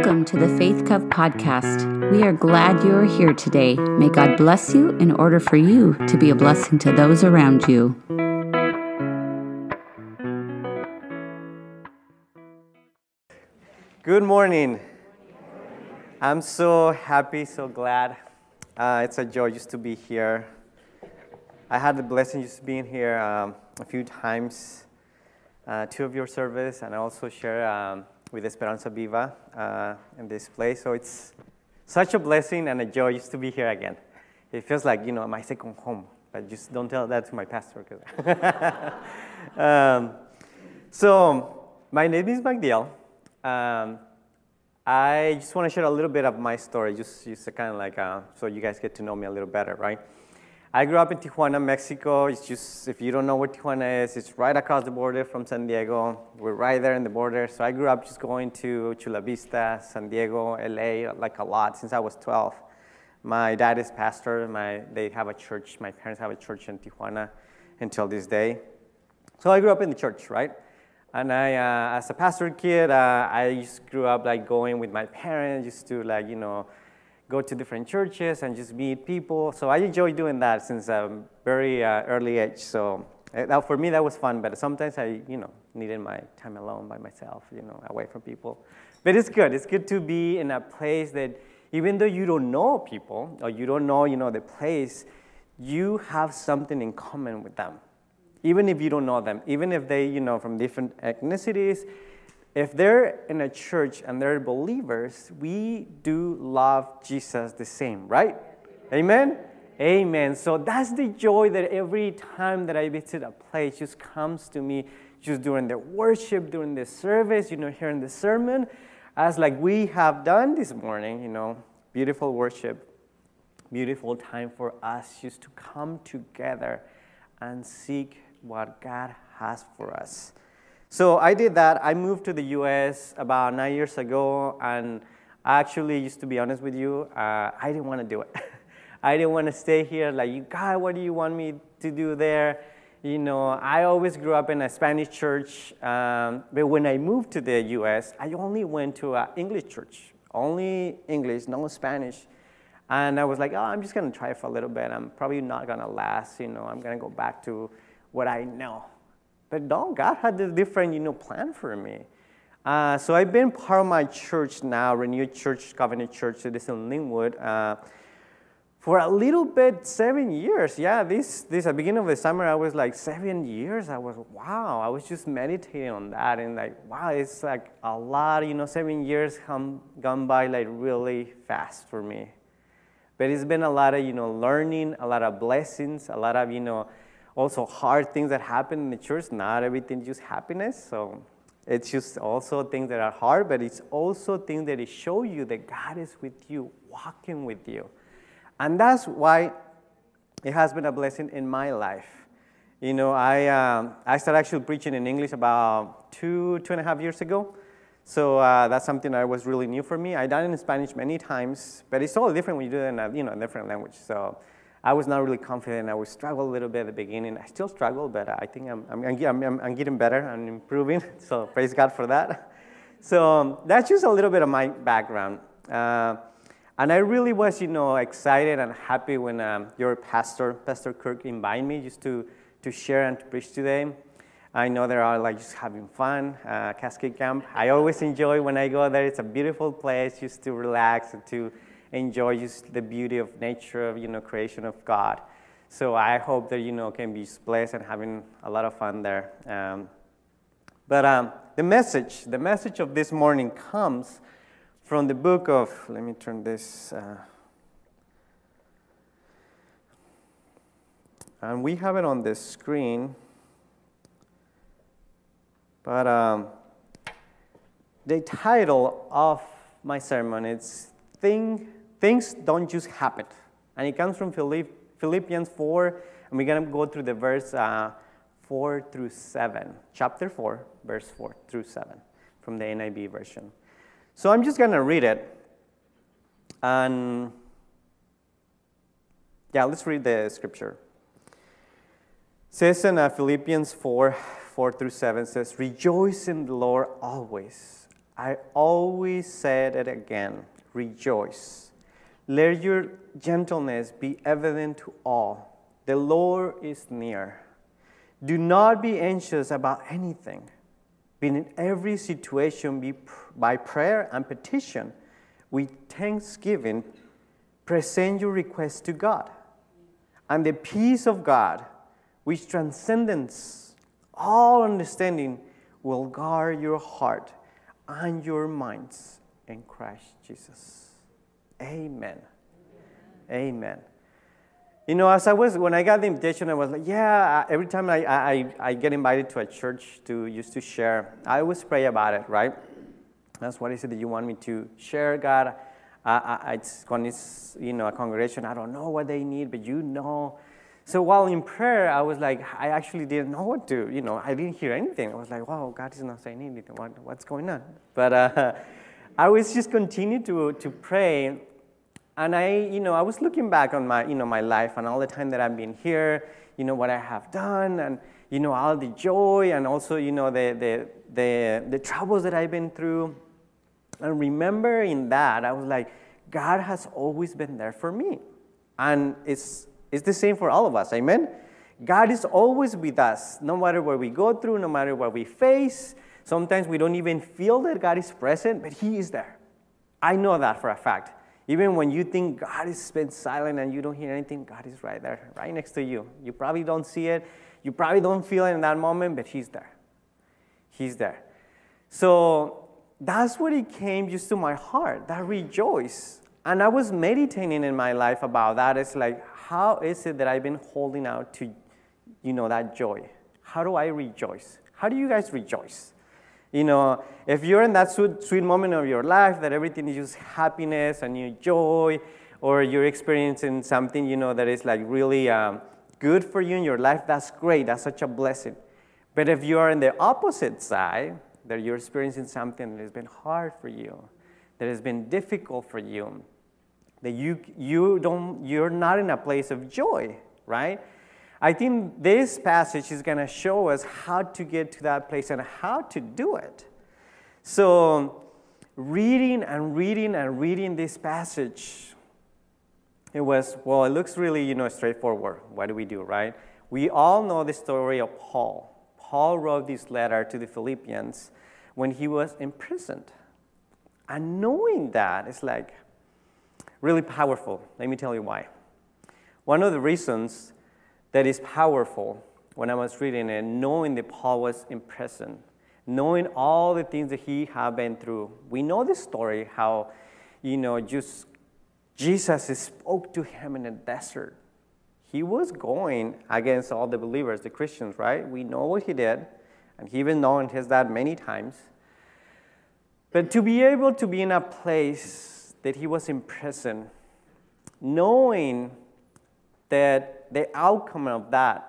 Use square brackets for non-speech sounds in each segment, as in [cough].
Welcome to the Faith Cove podcast. We are glad you are here today. May God bless you in order for you to be a blessing to those around you. Good morning. I'm so happy, so glad. Uh, it's a joy just to be here. I had the blessing just being here um, a few times, uh, two of your service, and I also share um, with Esperanza Viva uh, in this place. So it's such a blessing and a joy just to be here again. It feels like, you know, my second home, but just don't tell that to my pastor. [laughs] um, so, my name is Magdiel. Um, I just want to share a little bit of my story, just, just kind of like uh, so you guys get to know me a little better, right? I grew up in Tijuana, Mexico. It's just, if you don't know where Tijuana is, it's right across the border from San Diego. We're right there in the border. So I grew up just going to Chula Vista, San Diego, LA, like a lot since I was 12. My dad is pastor. My, they have a church. My parents have a church in Tijuana until this day. So I grew up in the church, right? And I, uh, as a pastor kid, uh, I just grew up like going with my parents, just to like, you know, go to different churches and just meet people. So I enjoy doing that since a very uh, early age. So that, for me, that was fun. But sometimes I, you know, needed my time alone by myself, you know, away from people. But it's good. It's good to be in a place that even though you don't know people or you don't know, you know, the place, you have something in common with them. Even if you don't know them, even if they, you know, from different ethnicities, if they're in a church and they're believers, we do love Jesus the same, right? Amen? Amen. So that's the joy that every time that I visit a place just comes to me, just during the worship, during the service, you know, hearing the sermon, as like we have done this morning, you know, beautiful worship, beautiful time for us just to come together and seek what God has for us. So I did that. I moved to the US about nine years ago, and I actually, used to be honest with you, uh, I didn't want to do it. [laughs] I didn't want to stay here. Like, God, what do you want me to do there? You know, I always grew up in a Spanish church, um, but when I moved to the US, I only went to an English church, only English, no Spanish. And I was like, oh, I'm just going to try for a little bit. I'm probably not going to last. You know, I'm going to go back to what I know. But no, God had a different, you know, plan for me. Uh, so I've been part of my church now, Renewed Church, Covenant Church, it is in Linwood, uh, for a little bit, seven years. Yeah, this, this, at the beginning of the summer, I was like, seven years? I was, wow, I was just meditating on that and like, wow, it's like a lot, you know, seven years come, gone by like really fast for me. But it's been a lot of, you know, learning, a lot of blessings, a lot of, you know, also hard things that happen in the church. Not everything is just happiness. So it's just also things that are hard, but it's also things that show you that God is with you, walking with you. And that's why it has been a blessing in my life. You know, I, um, I started actually preaching in English about two, two and a half years ago. So uh, that's something that was really new for me. I've done it in Spanish many times, but it's all different when you do it in a, you know, a different language. So I was not really confident. I would struggle a little bit at the beginning. I still struggle, but I think I'm, I'm, I'm, I'm getting better. I'm improving. [laughs] So praise God for that. So um, that's just a little bit of my background. Uh, and I really was, you know, excited and happy when um, your pastor, Pastor Kirk, invited me just to, to share and to preach today. I know they are like just having fun, uh, Cascade Camp. I always enjoy when I go there. It's a beautiful place just to relax and to enjoy just the beauty of nature, you know, creation of God. So I hope that, you know, can be blessed and having a lot of fun there. Um, but um, the message, the message of this morning comes from the book of, let me turn this, uh, and we have it on the screen. But um, the title of my sermon is Thing Things don't just happen. And it comes from Philippians 4, and we're going to go through the verse uh, 4 through 7. Chapter 4, verse 4 through 7 from the NIV version. So I'm just going to read it. And yeah, let's read the scripture. It says in uh, Philippians 4 4 through 7 says, Rejoice in the Lord always. I always said it again rejoice. Let your gentleness be evident to all. The Lord is near. Do not be anxious about anything, but in every situation, be by prayer and petition, with thanksgiving, present your request to God. And the peace of God, which transcends all understanding, will guard your heart and your minds in Christ Jesus. Amen. Amen. You know, as I was, when I got the invitation, I was like, yeah, every time I, I, I get invited to a church to used to share, I always pray about it, right? That's what is it that you want me to share, God? I, I, it's, when it's, you know, a congregation, I don't know what they need, but you know. So while in prayer, I was like, I actually didn't know what to, you know, I didn't hear anything. I was like, wow, God is not saying anything. What, what's going on? But uh, [laughs] I was just continue to, to pray. And I, you know, I was looking back on my, you know, my life and all the time that I've been here, you know, what I have done and, you know, all the joy and also, you know, the, the, the, the troubles that I've been through. And remembering that, I was like, God has always been there for me. And it's, it's the same for all of us. Amen? God is always with us, no matter what we go through, no matter what we face. Sometimes we don't even feel that God is present, but He is there. I know that for a fact. Even when you think God has been silent and you don't hear anything, God is right there, right next to you. You probably don't see it, you probably don't feel it in that moment, but He's there. He's there. So that's what it came just to my heart, that rejoice. And I was meditating in my life about that. It's like, how is it that I've been holding out to, you know, that joy? How do I rejoice? How do you guys rejoice? You know, if you're in that sweet, sweet moment of your life that everything is just happiness and you joy, or you're experiencing something, you know, that is like really um, good for you in your life, that's great. That's such a blessing. But if you are in the opposite side, that you're experiencing something that has been hard for you, that has been difficult for you, that you, you don't, you're not in a place of joy, right? I think this passage is going to show us how to get to that place and how to do it. So, reading and reading and reading this passage, it was, well, it looks really, you know, straightforward. What do we do, right? We all know the story of Paul. Paul wrote this letter to the Philippians when he was imprisoned. And knowing that is like really powerful. Let me tell you why. One of the reasons that is powerful when I was reading it, knowing that Paul was in prison, knowing all the things that he had been through. We know the story how, you know, just Jesus spoke to him in the desert. He was going against all the believers, the Christians, right? We know what he did, and he even known his dad many times. But to be able to be in a place that he was in prison, knowing that the outcome of that,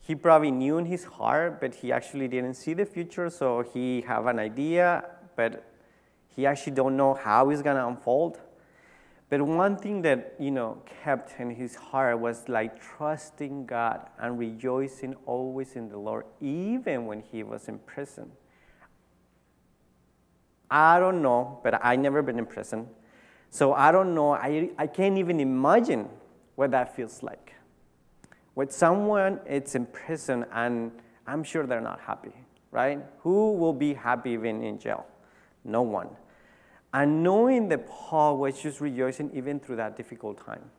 he probably knew in his heart, but he actually didn't see the future, so he have an idea, but he actually don't know how it's gonna unfold. But one thing that you know kept in his heart was like trusting God and rejoicing always in the Lord, even when he was in prison. I don't know, but I never been in prison. So I don't know, I, I can't even imagine what that feels like. With someone, it's in prison, and I'm sure they're not happy, right? Who will be happy even in jail? No one. And knowing that Paul was just rejoicing even through that difficult time,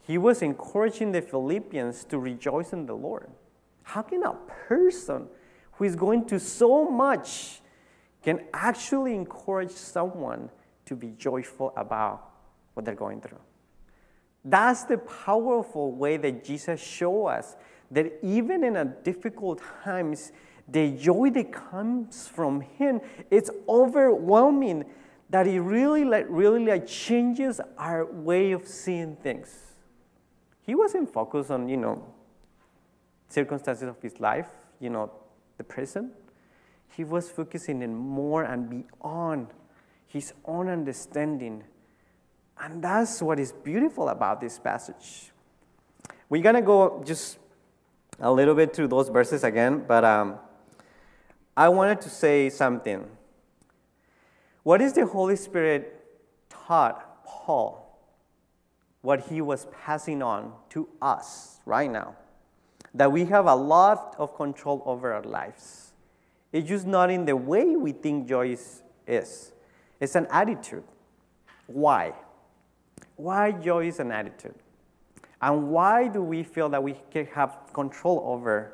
he was encouraging the Philippians to rejoice in the Lord. How can a person who is going to so much can actually encourage someone to be joyful about what they're going through. That's the powerful way that Jesus showed us that even in a difficult times, the joy that comes from Him, it's overwhelming that it really, like, really like changes our way of seeing things. He wasn't focused on, you know, circumstances of his life, you know, the prison. He was focusing in more and beyond his own understanding. And that's what is beautiful about this passage. We're going to go just a little bit through those verses again, but um, I wanted to say something What is the Holy Spirit taught Paul? What he was passing on to us right now. That we have a lot of control over our lives. It's just not in the way we think joy is, is. It's an attitude. Why? Why joy is an attitude? And why do we feel that we can have control over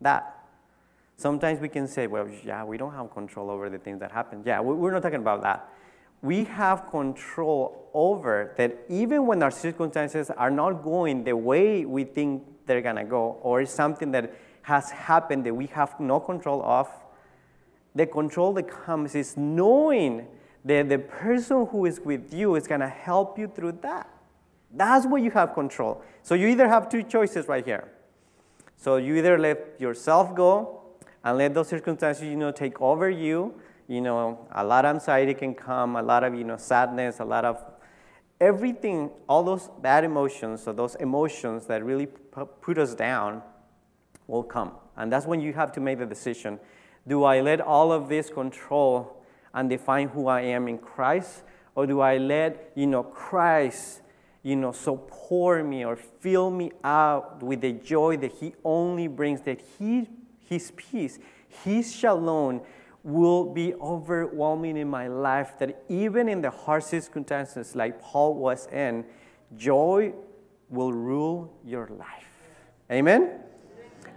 that? Sometimes we can say, well, yeah, we don't have control over the things that happen. Yeah, we're not talking about that. We have control over that even when our circumstances are not going the way we think they're gonna go, or something that has happened that we have no control of, the control that comes is knowing that the person who is with you is gonna help you through that. That's where you have control. So you either have two choices right here. So you either let yourself go and let those circumstances, you know, take over you. You know, a lot of anxiety can come, a lot of, you know, sadness, a lot of everything, all those bad emotions or those emotions that really put us down will come. And that's when you have to make the decision. Do I let all of this control and define who I am in Christ? Or do I let, you know, Christ, you know, support me or fill me out with the joy that He only brings, that He his peace, His shalom will be overwhelming in my life that even in the harshest circumstances like Paul was in, joy will rule your life. Amen?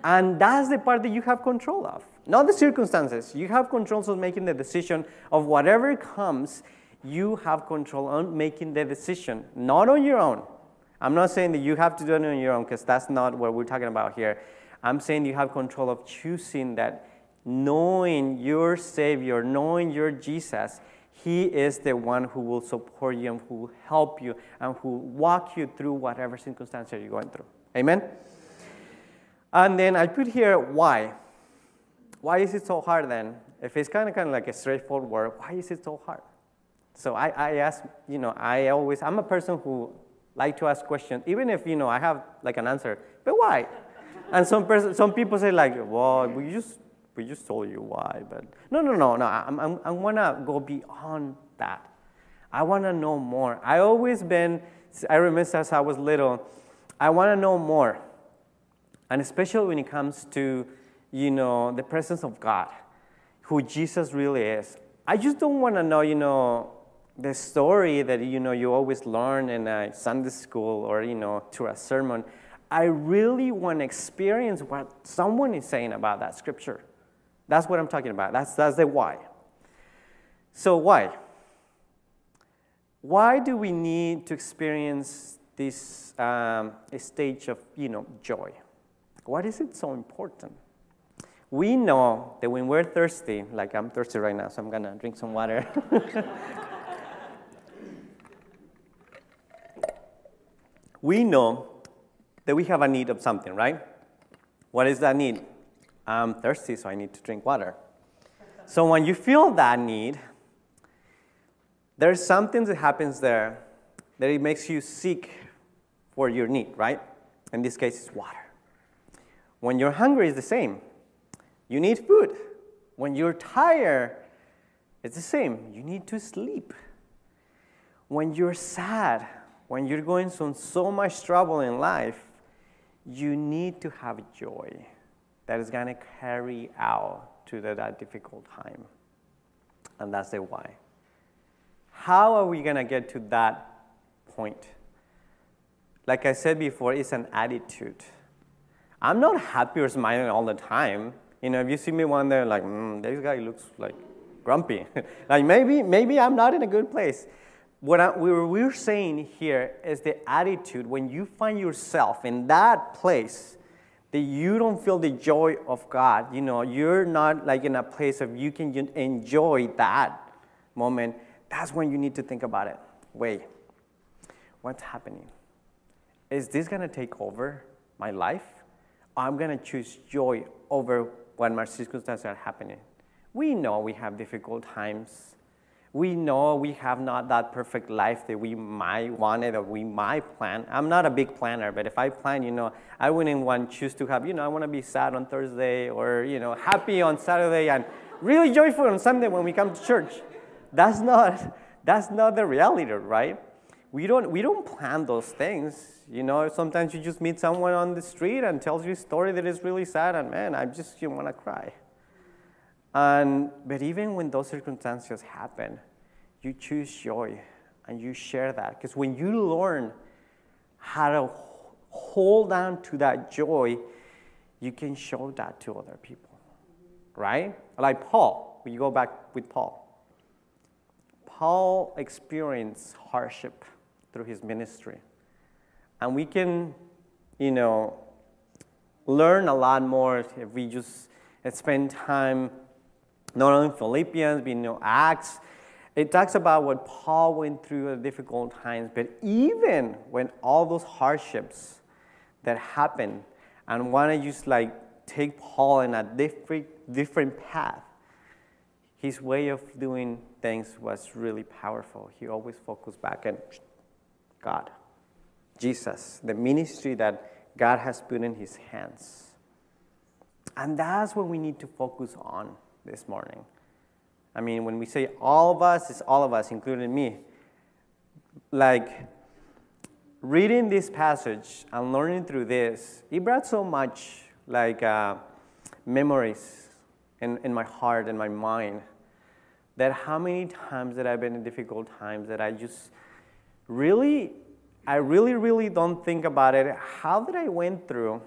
And that's the part that you have control of. Not the circumstances. You have control on making the decision of whatever comes, you have control on making the decision, not on your own. I'm not saying that you have to do it on your own because that's not what we're talking about here. I'm saying you have control of choosing that, knowing your Savior, knowing your Jesus, He is the one who will support you and who will help you and who will walk you through whatever circumstance you're going through. Amen? And then I put here why. Why is it so hard then? If it's kind of kind of like a straightforward word, why is it so hard? So I, I ask, you know, I always, I'm a person who like to ask questions, even if, you know, I have like an answer, but why? and some, person, some people say like, well, we just, we just told you why. But no, no, no, no. I'm, I'm, I want to go beyond that. I want to know more. I always been, I remember since I was little, I want to know more. And especially when it comes to, you know, the presence of God, who Jesus really is. I just don't want to know, you know, the story that, you know, you always learn in a Sunday school or, you know, through a sermon. I really want to experience what someone is saying about that scripture. That's what I'm talking about. That's, that's the why. So, why? Why do we need to experience this um, stage of you know, joy? Why is it so important? We know that when we're thirsty, like I'm thirsty right now, so I'm gonna drink some water. [laughs] we know that we have a need of something, right? What is that need? I'm thirsty, so I need to drink water. So when you feel that need, there's something that happens there that it makes you seek for your need, right? In this case, it's water. When you're hungry, it's the same. You need food. When you're tired, it's the same. You need to sleep. When you're sad, when you're going through so much trouble in life, you need to have joy that is going to carry out to the, that difficult time. And that's the why. How are we going to get to that point? Like I said before, it's an attitude. I'm not happy or smiling all the time. You know, if you see me one day, like, mm, this guy looks like grumpy. [laughs] like maybe, maybe I'm not in a good place. What, I, we're saying here is the attitude when you find yourself in that place that you don't feel the joy of God. You know, you're not like in a place of you can enjoy that moment. That's when you need to think about it. Wait, what's happening? Is this to take over my life? I'm to choose joy over when my circumstances are happening. We know we have difficult times we know we have not that perfect life that we might want it or we might plan. I'm not a big planner, but if I plan, you know, I wouldn't want choose to have, you know, I want to be sad on Thursday or, you know, happy on Saturday and really joyful on Sunday when we come to church. that's not that's not the reality, right? We don't we don't plan those things. You know, sometimes you just meet someone on the street and tells you a story that is really sad, and man, I just you want to cry. And but even when those circumstances happen, you choose joy and you share that because when you learn how to hold on to that joy, you can show that to other people, right? Like Paul, you go back with Paul. Paul experienced hardship through his ministry. And we can, you know, learn a lot more if we just spend time not only in Philippians, but in you know, Acts. It talks about what Paul went through at difficult times, but even when all those hardships that happened, and want to just like take Paul in a different, different path, his way of doing things was really powerful. He always focused back on God, Jesus, the ministry that God has put in his hands. And that's what we need to focus on this morning. I mean, when we say all of us, it's all of us, including me. Like, reading this passage and learning through this, it brought so much, like, uh, memories in, in my heart and my mind that how many times that I've been in difficult times that I just really, I really, really don't think about it, how that I went through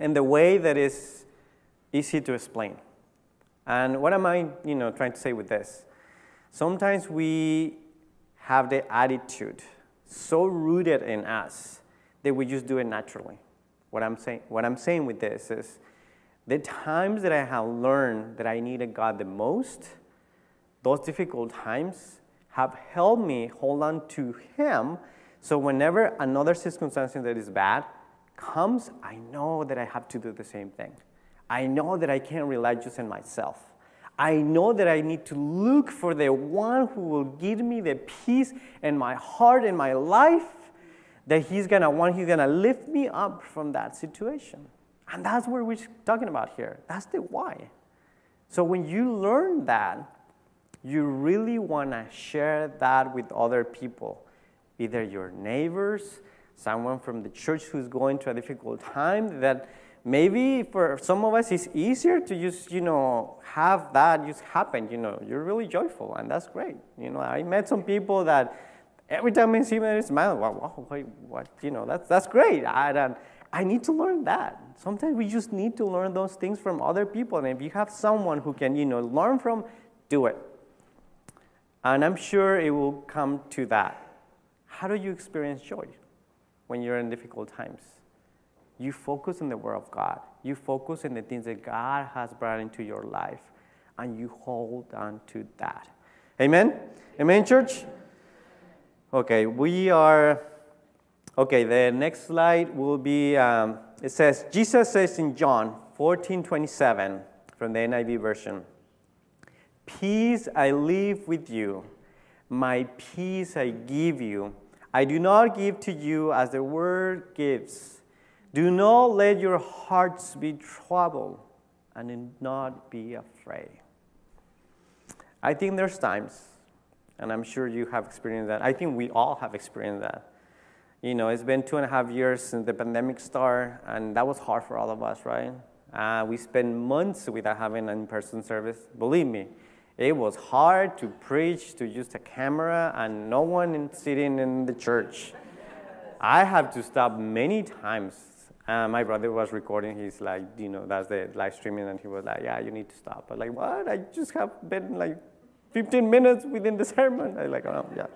in the way that is easy to explain. And what am I, you know, trying to say with this? Sometimes we have the attitude so rooted in us that we just do it naturally. What I'm saying, what I'm saying with this is the times that I have learned that I needed God the most, those difficult times have helped me hold on to Him. So whenever another circumstance that is bad comes, I know that I have to do the same thing. I know that I can't rely just on myself. I know that I need to look for the one who will give me the peace in my heart and my life that he's gonna want, he's gonna lift me up from that situation. And that's what we're talking about here. That's the why. So when you learn that, you really wanna share that with other people, either your neighbors, someone from the church who's going through a difficult time that maybe for some of us it's easier to just you know have that just happen you know you're really joyful and that's great you know. I met some people that every time i see them they smile wow, wow wait, what? You know that's that's great. I, I need to learn that. Sometimes we just need to learn those things from other people and if you have someone who can you know learn from do it and i'm sure it will come to that how do you experience joy when you're in difficult times you focus on the Word of God. You focus on the things that God has brought into your life, and you hold on to that. Amen? Amen, church? Okay, we are. Okay, the next slide will be um, it says, Jesus says in John 14 27 from the NIV version, Peace I leave with you, my peace I give you. I do not give to you as the world gives. Do not let your hearts be troubled and do not be afraid. I think there's times, and I'm sure you have experienced that. I think we all have experienced that. You know, it's been two and a half years since the pandemic started, and that was hard for all of us, right? Uh, we spent months without having an in person service. Believe me, it was hard to preach to use a camera and no one sitting in the church. I have to stop many times uh, my brother was recording. He's like, you know, that's the live streaming, and he was like, yeah, you need to stop. But like, what? I just have been like 15 minutes within the sermon. I like, oh yeah,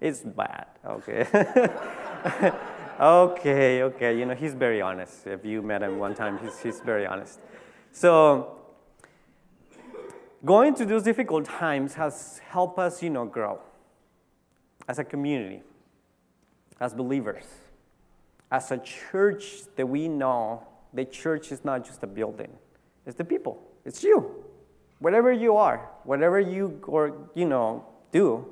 it's bad. Okay. [laughs] okay, okay. You know, he's very honest. If you met him one time, he's, he's very honest. So going through those difficult times has helped us, you know, grow as a community, as believers as a church that we know, the church is not just a building, it's the people, it's you. Whatever you are, whatever you or you know do,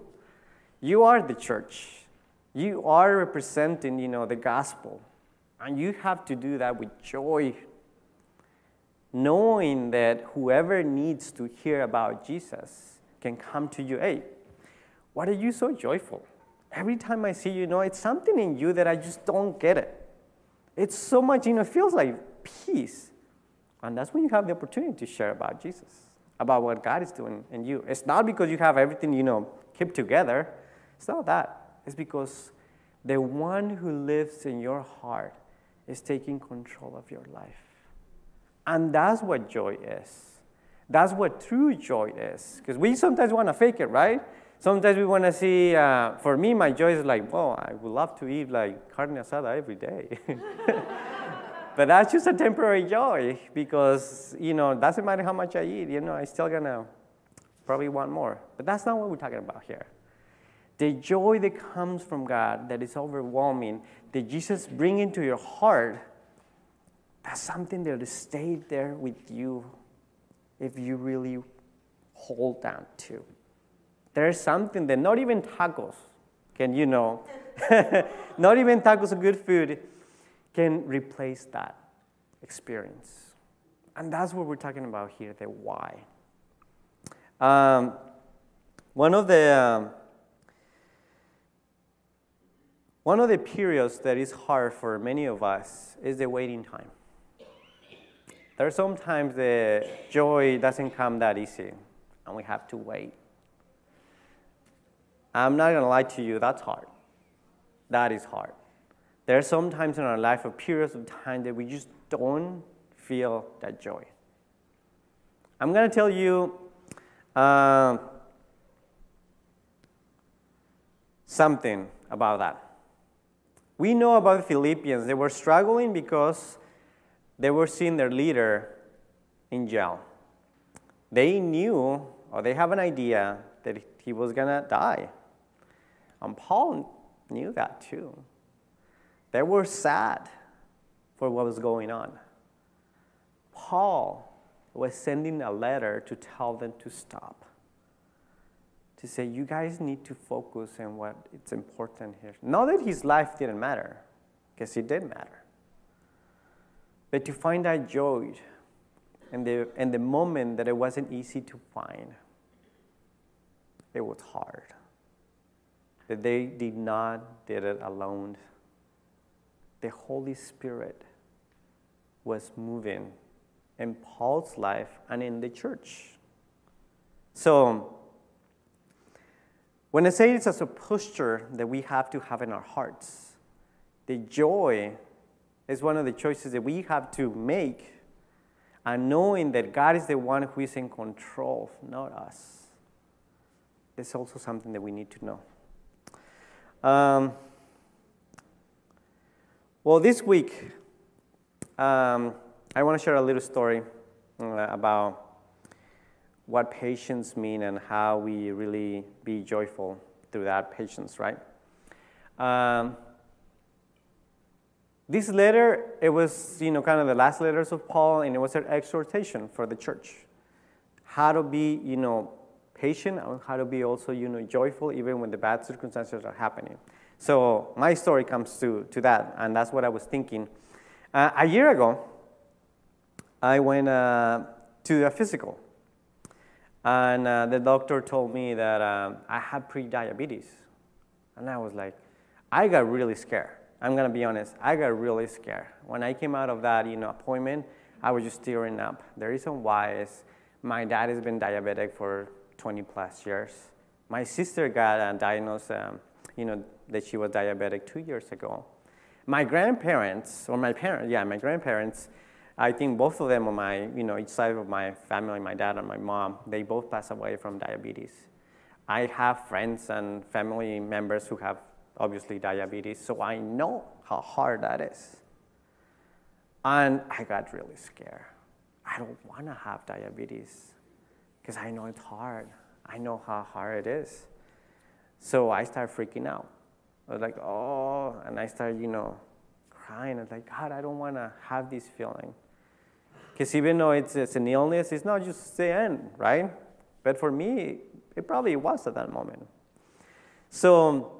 you are the church. You are representing, you know, the gospel. And you have to do that with joy, knowing that whoever needs to hear about Jesus, can come to you, hey, why are you so joyful? Every time I see you, you know, it's something in you that I just don't get it. It's so much, you know, it feels like peace. And that's when you have the opportunity to share about Jesus, about what God is doing in you. It's not because you have everything, you know, kept together. It's not that. It's because the one who lives in your heart is taking control of your life. And that's what joy is. That's what true joy is. Because we sometimes want to fake it, right? Sometimes we want to see, uh, for me, my joy is like, well, I would love to eat like carne asada every day. [laughs] but that's just a temporary joy because, you know, doesn't matter how much I eat, you know, I still gonna probably want more. But that's not what we're talking about here. The joy that comes from God that is overwhelming, that Jesus bring into your heart, that's something that will stay there with you if you really hold on to. There's something that not even tacos can, you know, [laughs] not even tacos of good food can replace that experience. And that's what we're talking about here the why. Um, one of the um, one of the periods that is hard for many of us is the waiting time. There are sometimes the joy doesn't come that easy, and we have to wait. I'm not going to lie to you, that's hard. That is hard. There are some times in our life, of periods of time, that we just don't feel that joy. I'm going to tell you uh, something about that. We know about the Philippians. They were struggling because they were seeing their leader in jail. They knew, or they have an idea, that he was going to die. And Paul knew that too. They were sad for what was going on. Paul was sending a letter to tell them to stop. To say, you guys need to focus on what it's important here. Not that his life didn't matter, because it did matter. But to find that joy in the, in the moment that it wasn't easy to find, it was hard that they did not did it alone. The Holy Spirit was moving in Paul's life and in the church. So, when I say it's as a posture that we have to have in our hearts, the joy is one of the choices that we have to make, and knowing that God is the one who is in control, not us. That's also something that we need to know. Um, well, this week, um, I want to share a little story uh, about what patience mean and how we really be joyful through that patience, right? Um, this letter, it was, you know, kind of the last letters of Paul, and it was an exhortation for the church. How to be, you know, patient and how to be also, you know, joyful even when the bad circumstances are happening. So my story comes to, to that, and that's what I was thinking. Uh, a year ago, I went uh, to a physical, and uh, the doctor told me that um, I had pre-diabetes. And I was like, I got really scared. I'm gonna be honest, I got really scared. When I came out of that you know, appointment, I was just tearing up. The reason why is my dad has been diabetic for 20 plus years. My sister got uh, diagnosed, um, you know, that she was diabetic two years ago. My grandparents, or my parents, yeah, my grandparents, I think both of them on my, you know, each side of my family, my dad and my mom, they both passed away from diabetes. I have friends and family members who have obviously diabetes, so I know how hard that is. And I got really scared. I don't want to have diabetes because I know it's hard. I know how hard it is. So I start freaking out. I was like, oh, and I start, you know, crying. I was like, God, I don't want to have this feeling. Because even though it's, it's an illness, it's not just the end, right? But for me, it probably was at that moment. So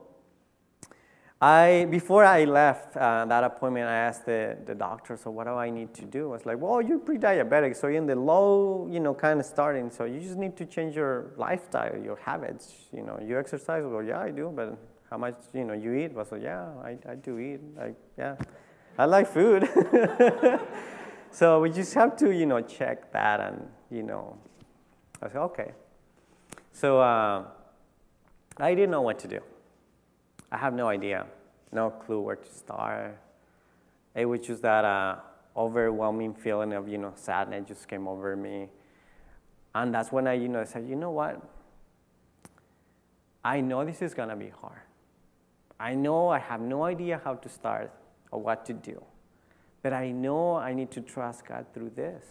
I, before I left uh, that appointment, I asked the, the doctor, so what do I need to do? I was like, well, you're pre-diabetic, so you're in the low, you know, kind of starting, so you just need to change your lifestyle, your habits. You know, you exercise? Well, yeah, I do, but how much, you know, you eat? I was like, yeah, I, I do eat. I, yeah, I like food. [laughs] so we just have to, you know, check that and, you know, I said, okay. So uh, I didn't know what to do. I have no idea, no clue where to start. It was just that uh, overwhelming feeling of, you know, sadness just came over me. And that's when I, you know, said, you know what? I know this is gonna be hard. I know I have no idea how to start or what to do. But I know I need to trust God through this.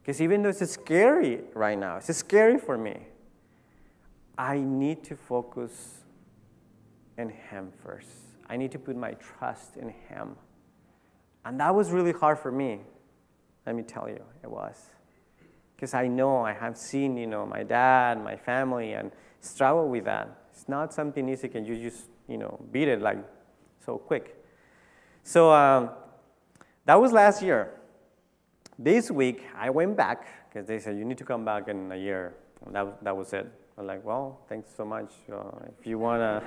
Because even though it's scary right now, it's scary for me, I need to focus in Him first. I need to put my trust in Him. And that was really hard for me. Let me tell you, it was. Because I know I have seen, you know, my dad, my family, and struggle with that. It's not something easy. Can you just, you know, beat it like so quick? So um, that was last year. This week, I went back because they said you need to come back in a year. And that, that was it. I'm like, well, thanks so much. Uh, if you wanna,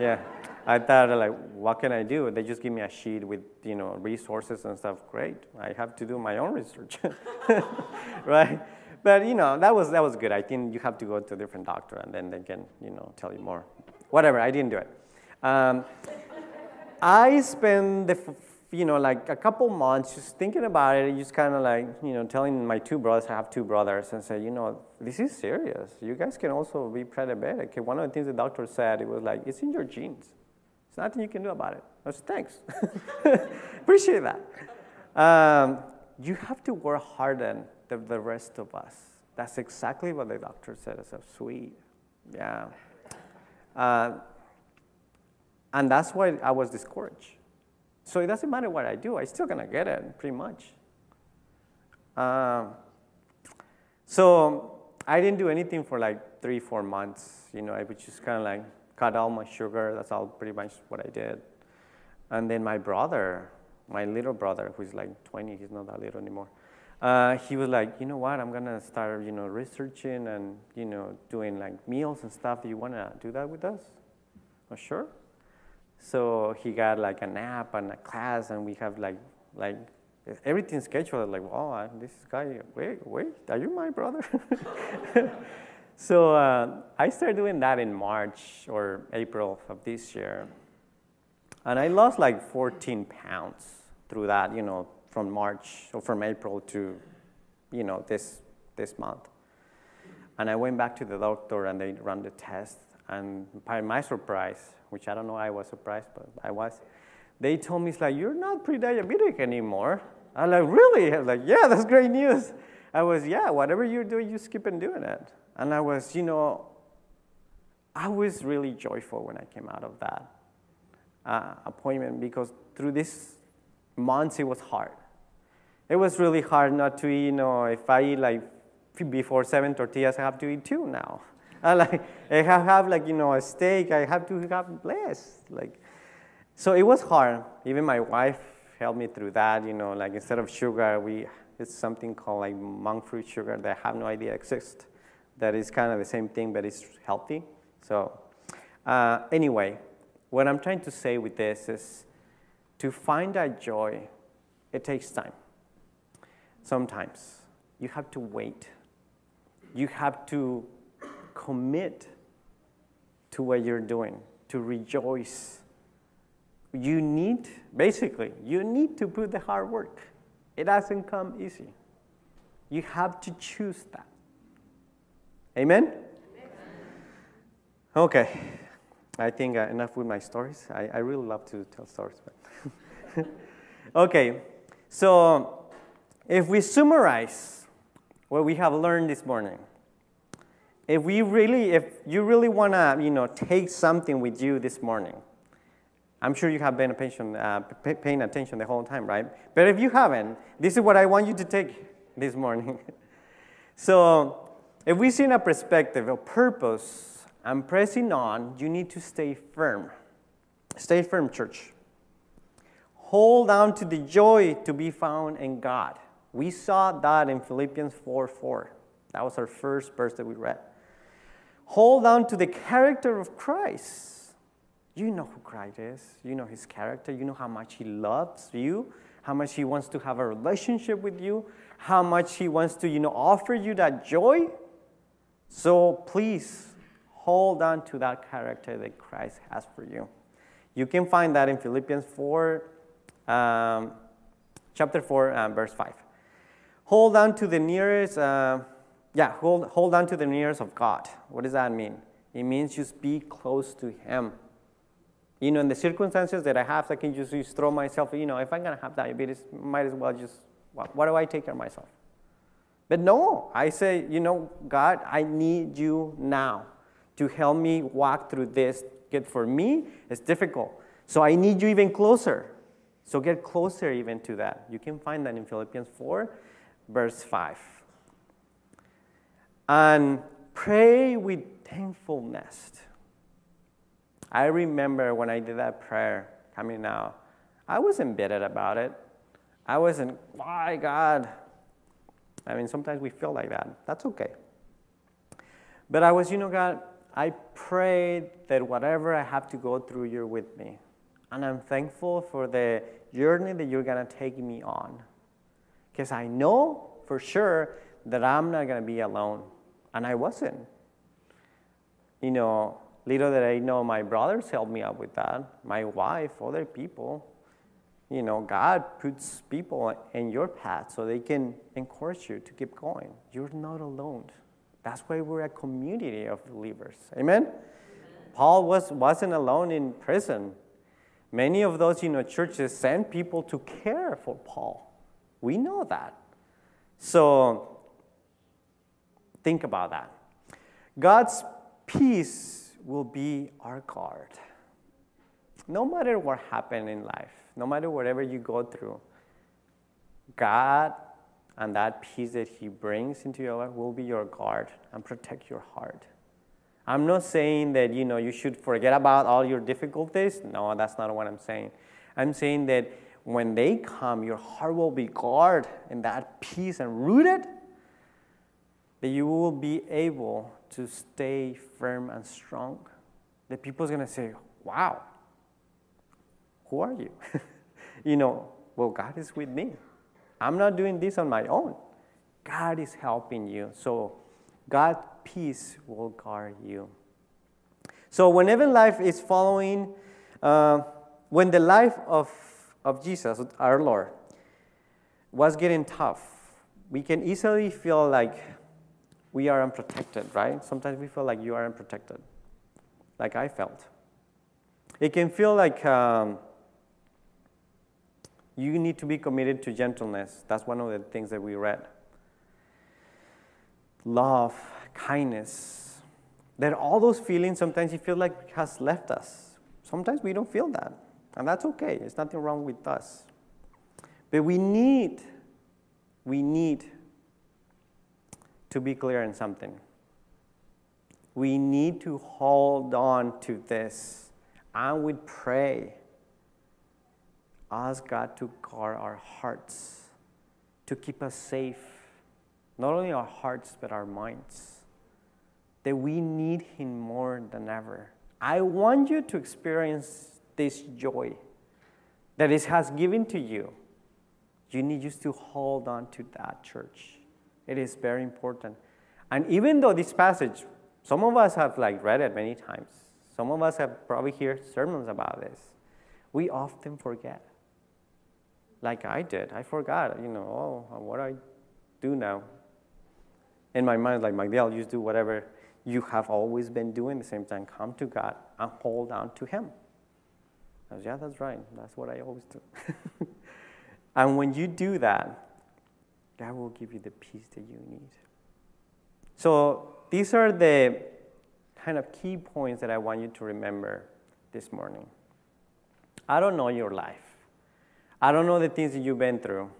yeah. I thought like, what can I do? They just give me a sheet with you know resources and stuff. Great. I have to do my own research, [laughs] right? But you know that was that was good. I think you have to go to a different doctor and then they can you know tell you more. Whatever. I didn't do it. Um, I spent the you know, like a couple months just thinking about it, just kind of like, you know, telling my two brothers, I have two brothers, and say, you know, this is serious. You guys can also be pre-diabetic. One of the things the doctor said, it was like, it's in your genes. There's nothing you can do about it. I said, thanks. [laughs] Appreciate that. Um, you have to work harder than the, the rest of us. That's exactly what the doctor said. I said, sweet. Yeah. Uh, and that's why I was discouraged so it doesn't matter what I do, I'm still gonna get it, pretty much. Um, so I didn't do anything for like three, four months. You know, I would just kind of like cut all my sugar. That's all pretty much what I did. And then my brother, my little brother, who's like 20, he's not that little anymore. Uh, he was like, you know what, I'm gonna start, you know, researching and, you know, doing like meals and stuff. Do you wanna do that with us? Oh, sure. So he got like an app and a class, and we have like like everything scheduled. Like, wow, this guy, wait, wait, are you my brother? [laughs] so uh, I started doing that in March or April of this year, and I lost like 14 pounds through that. You know, from March or from April to, you know, this this month. And I went back to the doctor, and they ran the test, and by my surprise, which I don't know I was surprised, but I was, they told me, it's like, you're not pre-diabetic anymore. I'm like, really? I was like, yeah, that's great news. I was, yeah, whatever you're doing, you keep on doing it. And I was, you know, I was really joyful when I came out of that uh, appointment because through this months it was hard. It was really hard not to eat, you know, if I eat like before seven tortillas, I have to eat two now. [laughs] I like I have, like you know a steak. I have to have less. Like, so it was hard. Even my wife helped me through that. You know, like instead of sugar, we it's something called like monk fruit sugar that I have no idea exists. That is kind of the same thing, but it's healthy. So, uh, anyway, what I'm trying to say with this is to find that joy, it takes time. Sometimes you have to wait. You have to commit to what you're doing, to rejoice. You need, basically, you need to put the hard work. It doesn't come easy. You have to choose that. Amen? Amen. Okay. I think uh, enough with my stories. I, I really love to tell stories. But [laughs] okay. So, if we summarize what we have learned this morning, if we really, if you really want to, you know, take something with you this morning, I'm sure you have been attention, uh, paying attention the whole time, right? But if you haven't, this is what I want you to take [laughs] this morning. [laughs] so, if we see in a perspective of purpose and pressing on, you need to stay firm. Stay firm, church. Hold on to the joy to be found in God. We saw that in Philippians 4 4. That was our first verse that we read. Hold on to the character of Christ. You know who Christ is. You know his character. You know how much he loves you, how much he wants to have a relationship with you, how much he wants to, you know, offer you that joy. So please hold on to that character that Christ has for you. You can find that in Philippians 4, um, chapter 4, um, verse 5. Hold on to the nearest, uh, yeah, hold, hold on to the nearest of God. What does that mean? It means just be close to Him. You know, in the circumstances that I have, I can just, just throw myself, you know, if I'm going to have diabetes, might as well just, what, what do I take care of myself? But no, I say, you know, God, I need you now to help me walk through this. Good for me, it's difficult. So I need you even closer. So get closer even to that. You can find that in Philippians 4, verse 5. And pray with thankfulness. I remember when I did that prayer coming out, I wasn't bitter about it. I wasn't, why God? I mean, sometimes we feel like that. That's okay. But I was, you know, God, I prayed that whatever I have to go through, you're with me. And I'm thankful for the journey that you're going to take me on. Because I know for sure that I'm not going to be alone. And I wasn't. You know, little that I know, my brothers helped me out with that, my wife, other people. You know, God puts people in your path so they can encourage you to keep going. You're not alone. That's why we're a community of believers. Amen? Amen? Paul was, wasn't alone in prison. Many of those you know, churches send people to care for Paul. We know that. So think about that. God's peace will be our guard. No matter what happens in life, no matter whatever you go through, God and that peace that He brings into your life will be your guard and protect your heart. I'm not saying that you know you should forget about all your difficulties. No, that's not what I'm saying. I'm saying that when they come, your heart will be guarded in that peace and rooted, that you will be able to stay firm and strong. That people's gonna say, Wow, who are you? [laughs] you know, well, God is with me. I'm not doing this on my own. God is helping you. So God's peace will guard you. So whenever life is following, uh, when the life of, of Jesus, our Lord, was getting tough, we can easily feel like we are unprotected, right? Sometimes we feel like you are unprotected, like I felt. It can feel like um, you need to be committed to gentleness. That's one of the things that we read. Love, kindness. That all those feelings sometimes you feel like has left us. Sometimes we don't feel that. And that's okay. There's nothing wrong with us. But we need, we need to be clear in something. We need to hold on to this. And we pray ask God to guard our hearts, to keep us safe, not only our hearts, but our minds. That we need Him more than ever. I want you to experience this joy that it has given to you. You need just to hold on to that church. It is very important. And even though this passage, some of us have like read it many times. Some of us have probably heard sermons about this. We often forget like I did. I forgot, you know, oh, what I do now. In my mind, like Miguel, you just do whatever you have always been doing the same time. Come to God and hold on to Him. Was, yeah, that's right. That's what I always do. [laughs] and when you do that, God will give you the peace that you need. So these are the kind of key points that I want you to remember this morning. I don't know your life. I don't know the things that you've been through.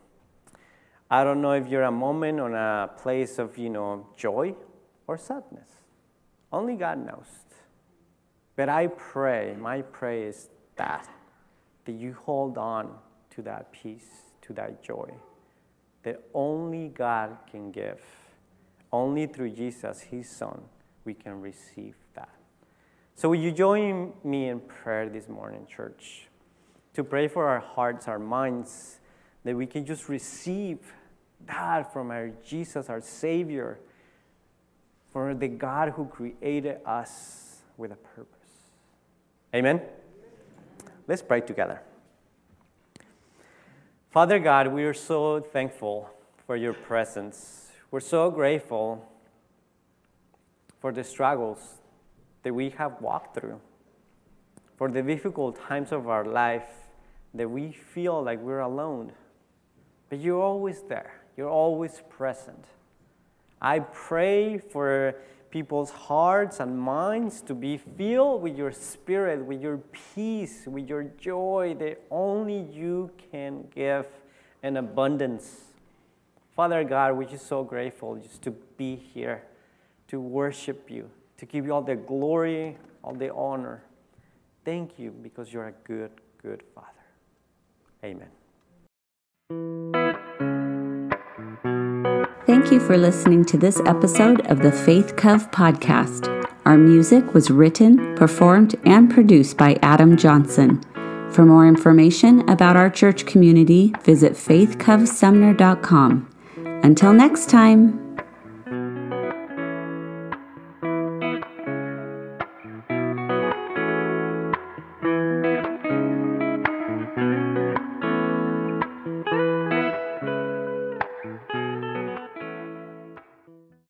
I don't know if you're a moment on a place of, you know, joy or sadness. Only God knows. But I pray, my prayer is that, that you hold on to that peace, to that joy that only God can give. Only through Jesus, His Son, we can receive that. So, will you join me in prayer this morning, church? To pray for our hearts, our minds, that we can just receive that from our Jesus, our Savior, for the God who created us with a purpose. Amen? Let's pray together. Father God, we are so thankful for your presence. We're so grateful for the struggles that we have walked through, for the difficult times of our life that we feel like we're alone. But you're always there, you're always present. I pray for people's hearts and minds to be filled with your spirit, with your peace, with your joy that only you can give in abundance. Father God, we're just so grateful just to be here, to worship you, to give you all the glory, all the honor. Thank you because you're a good, good Father. Amen. Thank you for listening to this episode of the Faith Cove podcast. Our music was written, performed, and produced by Adam Johnson. For more information about our church community, visit faithcovesumner.com. Until next time.